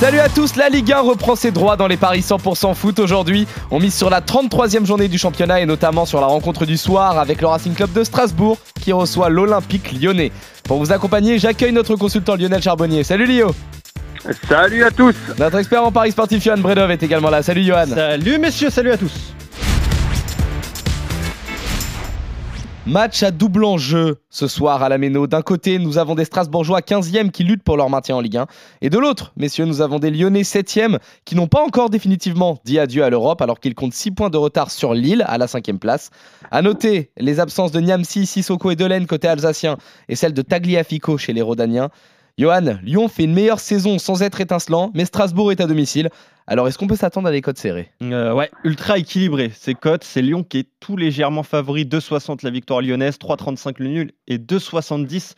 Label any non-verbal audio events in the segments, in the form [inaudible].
Salut à tous, la Ligue 1 reprend ses droits dans les paris 100% foot aujourd'hui. On mise sur la 33e journée du championnat et notamment sur la rencontre du soir avec le Racing Club de Strasbourg qui reçoit l'Olympique lyonnais. Pour vous accompagner, j'accueille notre consultant Lionel Charbonnier. Salut Lio Salut à tous Notre expert en paris sportif Johan Bredov est également là. Salut Johan Salut messieurs, salut à tous Match à double enjeu ce soir à la Méno. D'un côté, nous avons des Strasbourgeois 15e qui luttent pour leur maintien en Ligue 1. Et de l'autre, messieurs, nous avons des Lyonnais 7e qui n'ont pas encore définitivement dit adieu à l'Europe alors qu'ils comptent 6 points de retard sur Lille à la 5e place. À noter les absences de Niamsi, Sissoko et Delaine côté alsacien et celle de Tagliafico chez les Rodaniens. Johan, Lyon fait une meilleure saison sans être étincelant, mais Strasbourg est à domicile. Alors, est-ce qu'on peut s'attendre à des cotes serrées? Euh, Ouais, ultra équilibré. Ces cotes, c'est Lyon qui est tout légèrement favori. 2,60 la victoire lyonnaise, 3,35 le nul et 2,70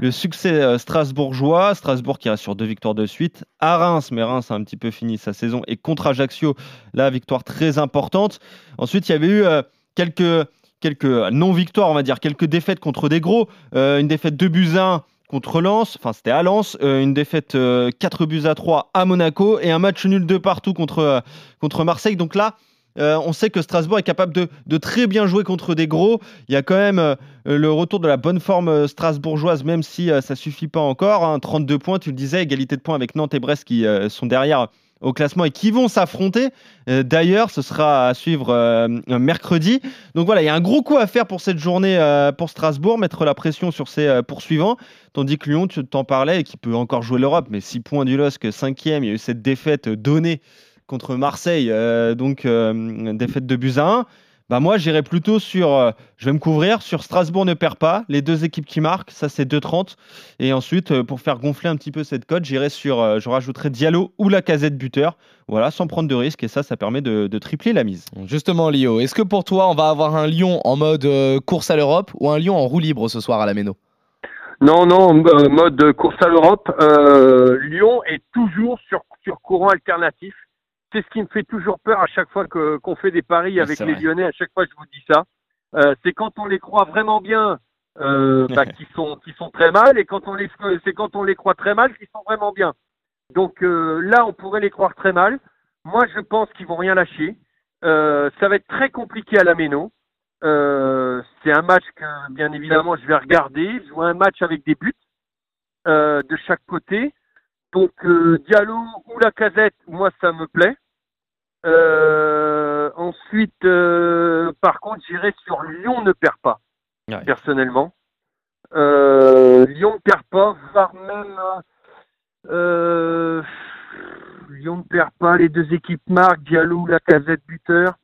le succès euh, strasbourgeois. Strasbourg qui reste sur deux victoires de suite. À Reims, mais Reims a un petit peu fini sa saison. Et contre Ajaccio, la victoire très importante. Ensuite, il y avait eu euh, quelques, quelques non-victoires, on va dire, quelques défaites contre des gros. une défaite de Buzyn contre Lens, enfin c'était à Lens, euh, une défaite 4 euh, buts à 3 à Monaco et un match nul de partout contre, euh, Marseille. Donc là, on sait que Strasbourg est capable de, de, très bien jouer contre des gros. Il y a quand même le retour de la bonne forme strasbourgeoise, même si ça suffit pas encore. 32 hein. points, tu le disais, égalité de points avec Nantes et Brest qui sont derrière au classement et qui vont s'affronter. Euh, d'ailleurs, ce sera à suivre euh, mercredi. Donc voilà, il y a un gros coup à faire pour cette journée euh, pour Strasbourg, mettre la pression sur ses poursuivants. Tandis que Lyon, tu t'en parlais, qui peut encore jouer l'Europe, mais 6 points du LOSC, 5 Il y a eu cette défaite donnée contre Marseille, donc défaite de buts à 1. Bah moi j'irai plutôt sur, euh, je vais me couvrir sur Strasbourg ne perd pas, les deux équipes qui marquent, ça c'est 2,30. Et ensuite euh, pour faire gonfler un petit peu cette cote, j'irai sur, euh, je rajouterai Diallo ou la casette buteur, voilà, sans prendre de risque et ça, ça permet de, tripler la mise. Justement Lio, est-ce que pour toi on va avoir un Lyon en mode course à l'Europe ou un Lyon en roue libre ce soir à la Méno? Non, non, mode course à l'Europe. Lyon est toujours sur, sur courant alternatif c'est ce qui me fait toujours peur à chaque fois que qu'on fait des paris avec les Lyonnais. À chaque fois, je vous dis ça. Euh, c'est quand on les croit vraiment bien, euh, [laughs] bah, qui sont qui sont très mal, et quand on les c'est quand on les croit très mal qu'ils sont vraiment bien. Donc euh, là, on pourrait les croire très mal. Moi, je pense qu'ils vont rien lâcher. Euh, ça va être très compliqué à la Méno. Euh, c'est un match que, bien évidemment, je vais regarder. Je vois un match avec des buts de chaque côté. Donc euh, Diallo ou la casette, moi ça me plaît. Euh, ensuite, euh, par contre, j'irai sur Lyon ne perd pas, personnellement. Lyon ne perd pas, voire même Lyon ne perd pas, les deux équipes marquent, Diallo ou la casette buteur.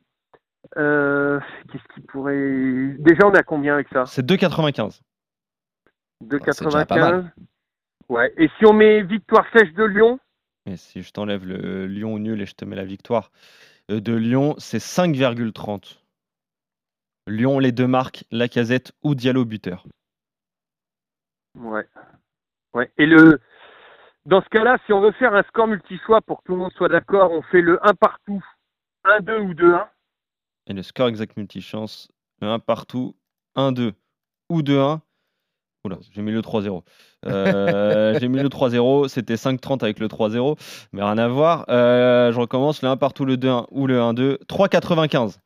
Qu'est-ce qui pourrait. Déjà, on a combien avec ça? C'est 2,95. 2,95. Ouais. Et si on met victoire sèche de Lyon Et si je t'enlève le Lyon nul et je te mets la victoire euh, de Lyon, c'est 5,30. Lyon, les deux marques, Lacazette ou Diallo buteur. Ouais. Ouais. Et le dans ce cas-là, si on veut faire un score multi-choix pour que tout le monde soit d'accord, on fait le 1 partout, 1-2 ou 2-1. Et le score exact multi-chance, le 1 partout, 1-2 ou 2-1. Oula, j'ai mis le 3-0. Euh, [laughs] j'ai mis le 3-0, c'était 5-30 avec le 3-0, mais rien à voir. Euh, je recommence le 1 partout, le 2-1 ou le 1-2. 3-95.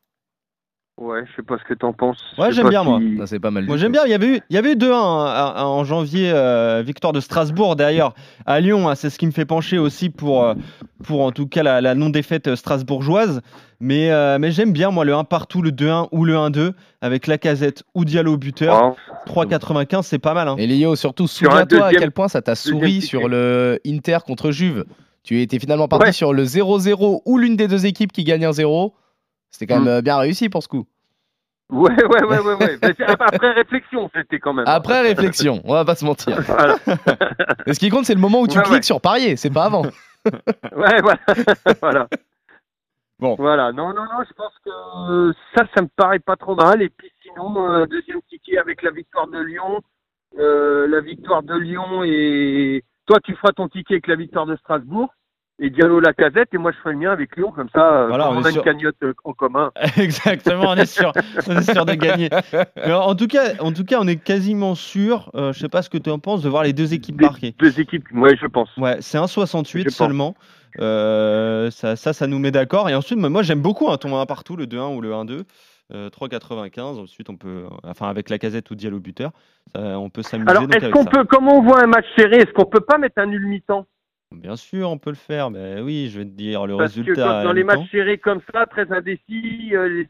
Ouais, je sais pas ce que t'en penses. Ouais, j'aime bien, moi. Ça, c'est pas mal. Moi, j'aime bien. Il y avait eu, il y avait eu 2-1 hein, en janvier, euh, victoire de Strasbourg d'ailleurs à Lyon. Hein, c'est ce qui me fait pencher aussi pour, euh, pour en tout cas la, non-défaite strasbourgeoise. Mais, euh, mais j'aime bien, moi, le 1 partout, le 2-1 ou le 1-2 avec la casette ou Diallo buteur. 3-95, c'est pas mal. Hein. Et Léo, surtout, souviens-toi à quel point ça t'a souri sur le Inter contre Juve. Tu étais finalement parti sur le 0-0 ou l'une des deux équipes qui gagne un 0. C'était quand même mm. bien réussi pour ce coup. Ouais, ouais, ouais, ouais. ouais. après [laughs] réflexion, c'était quand même. Après réflexion, on va pas se mentir. Voilà. ce qui compte, c'est le moment où tu cliques sur parier, c'est pas avant. [laughs] ouais, voilà. [laughs] voilà. Bon. Voilà, non, non, non, je pense que ça, ça me paraît pas trop mal. Et puis sinon, euh, deuxième ticket avec la victoire de Lyon. Euh, la victoire de Lyon et toi, tu feras ton ticket avec la victoire de Strasbourg et Diallo la casette et moi je ferai le mien avec Lyon comme ça Voilà, on, a sûr. une cagnotte euh, en commun. [laughs] Exactement, on est sûr, on est sûr de gagner. En tout cas, en tout cas, on est quasiment sûr. euh, je sais pas ce que tu en penses de voir les deux équipes marquées. Deux équipes, ouais, je pense. Ouais, c'est un 68 Je pense. seulement. Euh, ça, ça, ça nous met d'accord. Et ensuite, moi, j'aime beaucoup un ton 1 partout, le 2-1 ou le 1-2. Euh, 3,95. Ensuite, on peut, enfin, avec la casette ou Diallo buteur, on peut s'amuser. Alors est-ce qu'on peut, comme on voit un match serré, est-ce qu'on peut pas mettre un nul mi-temps? Bien sûr, on peut le faire. Mais oui, je vais te dire le Parce que résultat. quand- à dans les matchs serrés comme ça, très indécis, euh, les-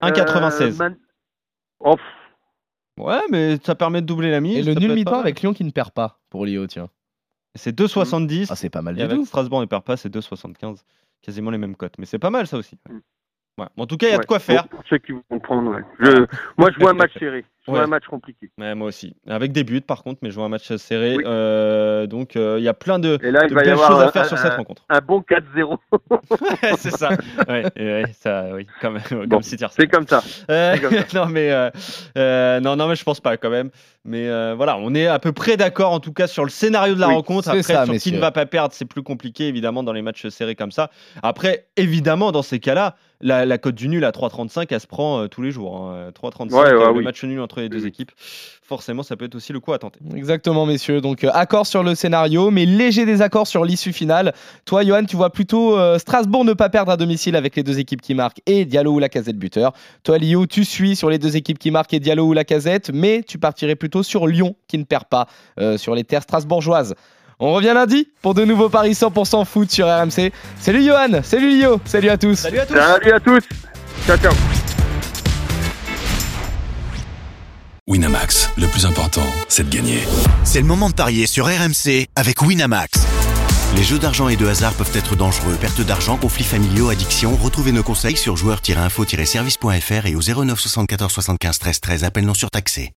1,96. euh, man- Oh, Ouais, mais ça permet de doubler la mise. Et le nul mi-temps avec Lyon qui ne perd pas pour Lyon, tiens. C'est 2,70. Ah, c'est pas mal Et du avec tout. Strasbourg ne perd pas, c'est 2,75. Quasiment les mêmes cotes. Mais c'est pas mal ça aussi. Mm. Ouais. En tout cas, il y a de quoi faire. Pour ceux qui vont prendre, ouais. Je- moi je vois un match serré, je vois Ouais. un match compliqué. Ouais, moi aussi. Avec des buts par contre, mais je vois un match serré. Oui. Euh, donc euh, il y a plein de, Et là, de belles choses à un- faire sur un- cette rencontre. Un bon 4-0, [laughs] [laughs] c'est ça. Ouais, ouais, ça, oui, comme, Bon, c'est comme ça. Euh, comme [laughs] non mais euh, euh, non non mais je pense pas quand même. Mais euh, voilà, on est à peu près d'accord en tout cas sur le scénario de la Oui, rencontre. Après ça, sur messieurs. qui ne va pas perdre, c'est plus compliqué évidemment dans les matchs serrés comme ça. Après évidemment dans ces cas-là, la, la cote du nul à 3,35 elle se prend euh, tous les jours. hein. 3,35 Ouais, ouais, euh, le oui. match nul entre les deux Oui. équipes. Forcément, ça peut être aussi le coup à tenter. Exactement, messieurs. Donc, euh, accord sur le scénario, mais léger désaccord sur l'issue finale. Toi, Johan, tu vois plutôt euh, Strasbourg ne pas perdre à domicile avec les deux équipes qui marquent et Diallo ou Lacazette buteur. Toi, Lio, tu suis sur les deux équipes qui marquent et Diallo ou Lacazette, mais tu partirais plutôt sur Lyon qui ne perd pas euh, sur les terres strasbourgeoises. On revient lundi pour de nouveaux paris 100% foot sur RMC. Salut Johan, salut Lio, salut à tous. Salut à tous. Salut à tous. Ciao, ciao. Winamax, le plus important, c'est de gagner. C'est le moment de parier sur RMC avec Winamax. Les jeux d'argent et de hasard peuvent être dangereux. Perte d'argent, conflits familiaux, addiction. Retrouvez nos conseils sur joueurs-info-service.fr et au 09 74 75 13 13. Appel non surtaxé.